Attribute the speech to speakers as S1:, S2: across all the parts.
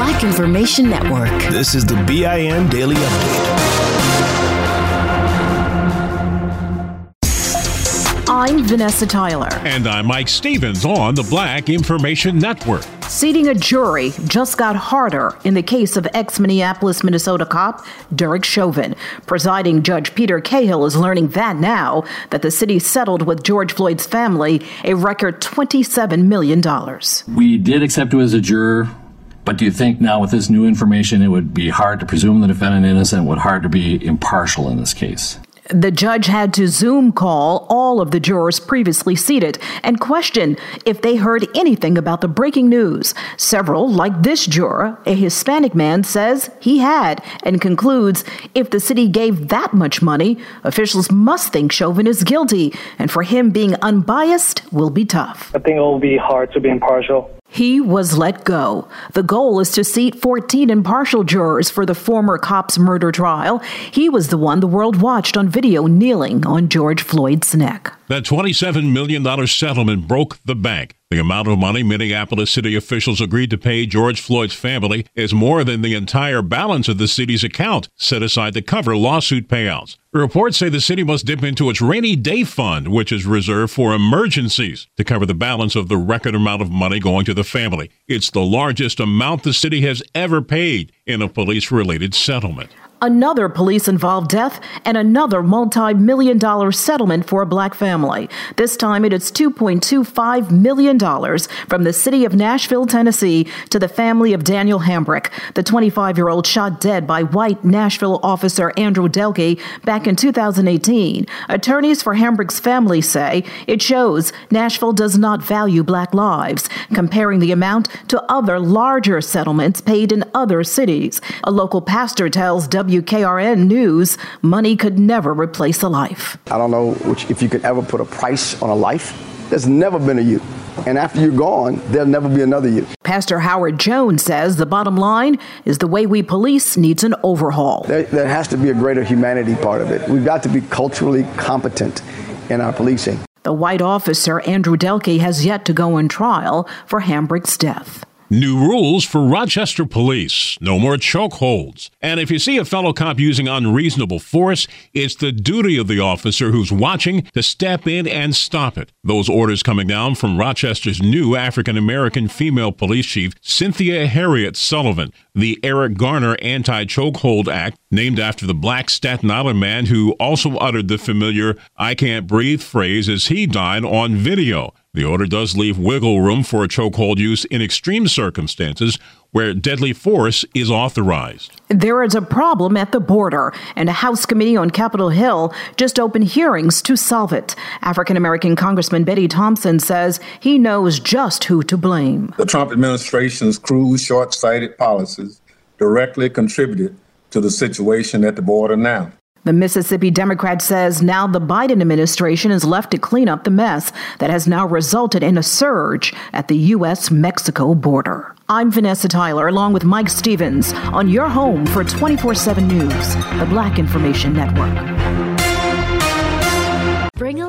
S1: Black Information Network.
S2: This is the BIN Daily Update.
S3: I'm Vanessa Tyler.
S4: And I'm Mike Stevens on the Black Information Network.
S3: Seating a jury just got harder in the case of ex Minneapolis, Minnesota cop Derek Chauvin. Presiding Judge Peter Cahill is learning that now that the city settled with George Floyd's family a record $27 million.
S5: We did accept you as a juror. But do you think now with this new information it would be hard to presume the defendant innocent, would hard to be impartial in this case?
S3: The judge had to Zoom call all of the jurors previously seated and question if they heard anything about the breaking news. Several, like this juror, a Hispanic man, says he had and concludes if the city gave that much money, officials must think Chauvin is guilty, and for him being unbiased will be tough.
S6: I think it will be hard to be impartial.
S3: He was let go. The goal is to seat 14 impartial jurors for the former cop's murder trial. He was the one the world watched on video kneeling on George Floyd's neck.
S4: That $27 million settlement broke the bank. The amount of money Minneapolis city officials agreed to pay George Floyd's family is more than the entire balance of the city's account set aside to cover lawsuit payouts. Reports say the city must dip into its rainy day fund, which is reserved for emergencies, to cover the balance of the record amount of money going to the family. It's the largest amount the city has ever paid in a police related settlement
S3: another police involved death, and another multi million dollar settlement for a black family. This time it is $2.25 million from the city of Nashville, Tennessee, to the family of Daniel Hambrick, the 25 year old shot dead by white Nashville officer Andrew Delke back in 2018. Attorneys for Hambrick's family say it shows Nashville does not value black lives, comparing the amount to other larger settlements paid in other cities. A local pastor tells W. WKRN News, money could never replace a life.
S7: I don't know which, if you could ever put a price on a life. There's never been a you. And after you're gone, there'll never be another you.
S3: Pastor Howard Jones says the bottom line is the way we police needs an overhaul.
S7: There, there has to be a greater humanity part of it. We've got to be culturally competent in our policing.
S3: The white officer, Andrew Delke, has yet to go on trial for Hambrick's death.
S4: New rules for Rochester police. No more chokeholds. And if you see a fellow cop using unreasonable force, it's the duty of the officer who's watching to step in and stop it. Those orders coming down from Rochester's new African American female police chief, Cynthia Herriott Sullivan. The Eric Garner Anti Chokehold Act, named after the black Staten Island man who also uttered the familiar I can't breathe phrase as he died on video. The order does leave wiggle room for a chokehold use in extreme circumstances where deadly force is authorized.
S3: There is a problem at the border, and a House committee on Capitol Hill just opened hearings to solve it. African American Congressman Bennie Thompson says he knows just who to blame.
S8: The Trump administration's crude, short sighted policies directly contributed to the situation at the border now.
S3: The Mississippi Democrat says now the Biden administration is left to clean up the mess that has now resulted in a surge at the U.S. Mexico border. I'm Vanessa Tyler, along with Mike Stevens, on your home for 24 7 News, the Black Information Network.
S9: Bring a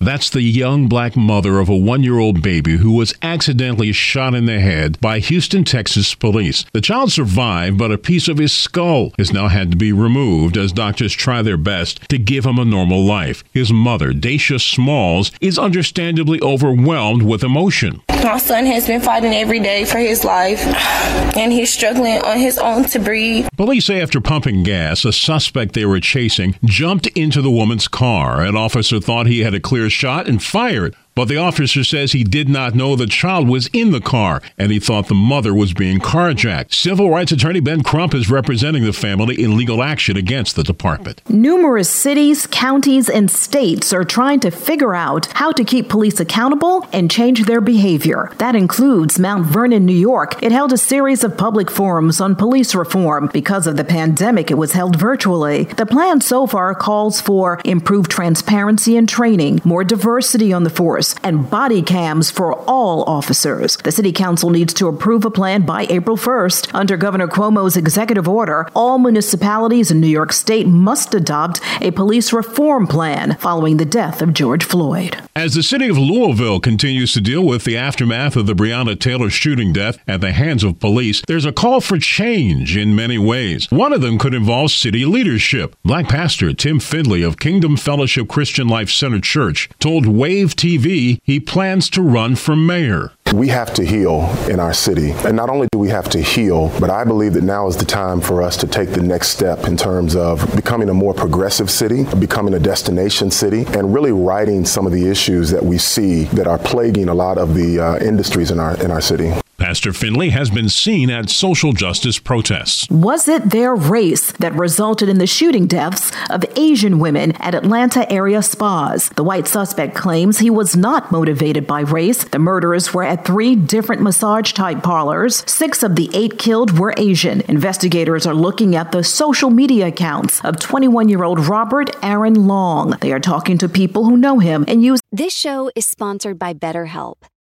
S4: That's the young black mother of a one year old baby who was accidentally shot in the head by Houston, Texas police. The child survived, but a piece of his skull has now had to be removed as doctors try their best to give him a normal life. His mother, Dacia Smalls, is understandably overwhelmed with emotion.
S10: My son has been fighting every day for his life, and he's struggling on his own to breathe.
S4: Police say after pumping gas, a suspect they were chasing jumped into the woman's car. An officer thought he had a clear shot and fired. But the officer says he did not know the child was in the car and he thought the mother was being carjacked. Civil rights attorney Ben Crump is representing the family in legal action against the department.
S3: Numerous cities, counties, and states are trying to figure out how to keep police accountable and change their behavior. That includes Mount Vernon, New York. It held a series of public forums on police reform. Because of the pandemic, it was held virtually. The plan so far calls for improved transparency and training, more diversity on the force, and body cams for all officers. The City Council needs to approve a plan by April 1st. Under Governor Cuomo's executive order, all municipalities in New York State must adopt a police reform plan following the death of George Floyd.
S4: As the city of Louisville continues to deal with the aftermath of the Breonna Taylor shooting death at the hands of police, there's a call for change in many ways. One of them could involve city leadership. Black pastor Tim Findley of Kingdom Fellowship Christian Life Center Church told Wave TV he plans to run for mayor.
S11: We have to heal in our city. And not only do we have to heal, but I believe that now is the time for us to take the next step in terms of becoming a more progressive city, becoming a destination city, and really righting some of the issues that we see that are plaguing a lot of the uh, industries in our in our city.
S4: Pastor Findley has been seen at social justice protests.
S3: Was it their race that resulted in the shooting deaths of Asian women at Atlanta area spas? The white suspect claims he was not motivated by race. The murderers were at three different massage type parlors. Six of the eight killed were Asian. Investigators are looking at the social media accounts of 21 year old Robert Aaron Long. They are talking to people who know him and use.
S12: This show is sponsored by BetterHelp.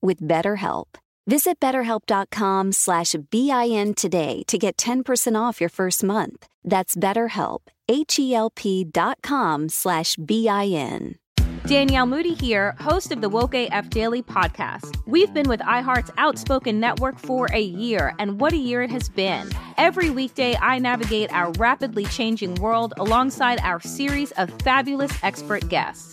S12: with BetterHelp. Visit betterhelp.com slash BIN today to get 10% off your first month. That's BetterHelp, H-E-L-P dot com slash B-I-N.
S13: Danielle Moody here, host of the Woke AF Daily podcast. We've been with iHeart's Outspoken Network for a year, and what a year it has been. Every weekday, I navigate our rapidly changing world alongside our series of fabulous expert guests.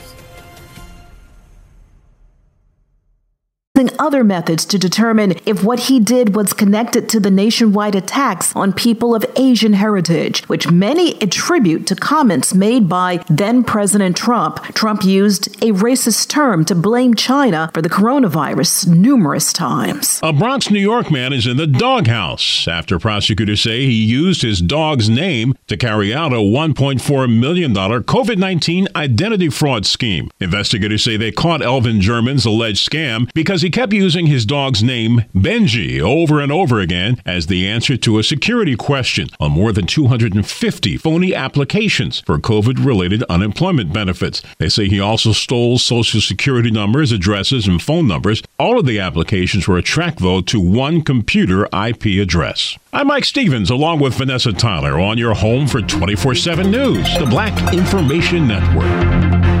S3: Using other methods to determine if what he did was connected to the nationwide attacks on people of Asian heritage, which many attribute to comments made by then President Trump. Trump used a racist term to blame China for the coronavirus numerous times.
S4: A Bronx, New York man is in the doghouse after prosecutors say he used his dog's name to carry out a $1.4 million COVID 19 identity fraud scheme. Investigators say they caught Elvin German's alleged scam because he kept using his dog's name, Benji, over and over again as the answer to a security question on more than 250 phony applications for COVID related unemployment benefits. They say he also stole social security numbers, addresses, and phone numbers. All of the applications were tracked, though, to one computer IP address. I'm Mike Stevens, along with Vanessa Tyler, on your home for 24 7 News, the Black Information Network.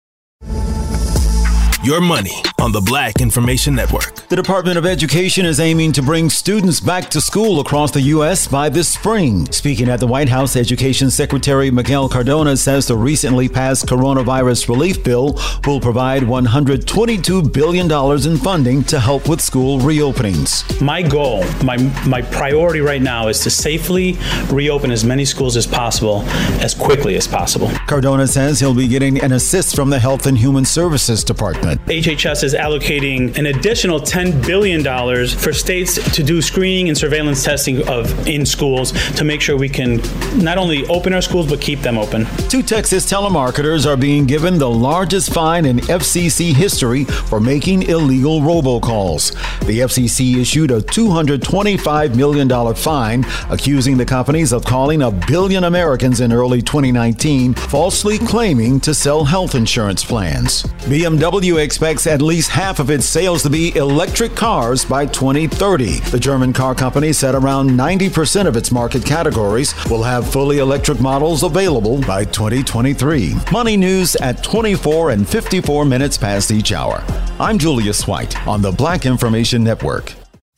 S2: Your money on the Black Information Network.
S14: The Department of Education is aiming to bring students back to school across the U.S. by this spring. Speaking at the White House, Education Secretary Miguel Cardona says the recently passed coronavirus relief bill will provide $122 billion in funding to help with school reopenings.
S15: My goal, my, my priority right now is to safely reopen as many schools as possible as quickly as possible.
S14: Cardona says he'll be getting an assist from the Health and Human Services Department.
S15: HHS is allocating an additional $10 billion for states to do screening and surveillance testing of in schools to make sure we can not only open our schools but keep them open.
S14: Two Texas telemarketers are being given the largest fine in FCC history for making illegal robocalls. The FCC issued a $225 million fine accusing the companies of calling a billion Americans in early 2019 falsely claiming to sell health insurance plans. BMW expects at least half of its sales to be electric cars by 2030. The German car company said around 90% of its market categories will have fully electric models available by 2023. Money news at 24 and 54 minutes past each hour. I'm Julius White on the Black Information Network.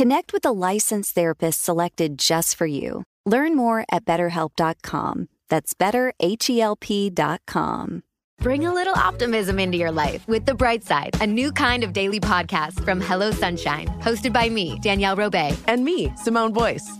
S12: Connect with a licensed therapist selected just for you. Learn more at betterhelp.com. That's betterhelp.com.
S9: Bring a little optimism into your life with The Bright Side, a new kind of daily podcast from Hello Sunshine, hosted by me, Danielle Robay,
S16: and me, Simone Boyce.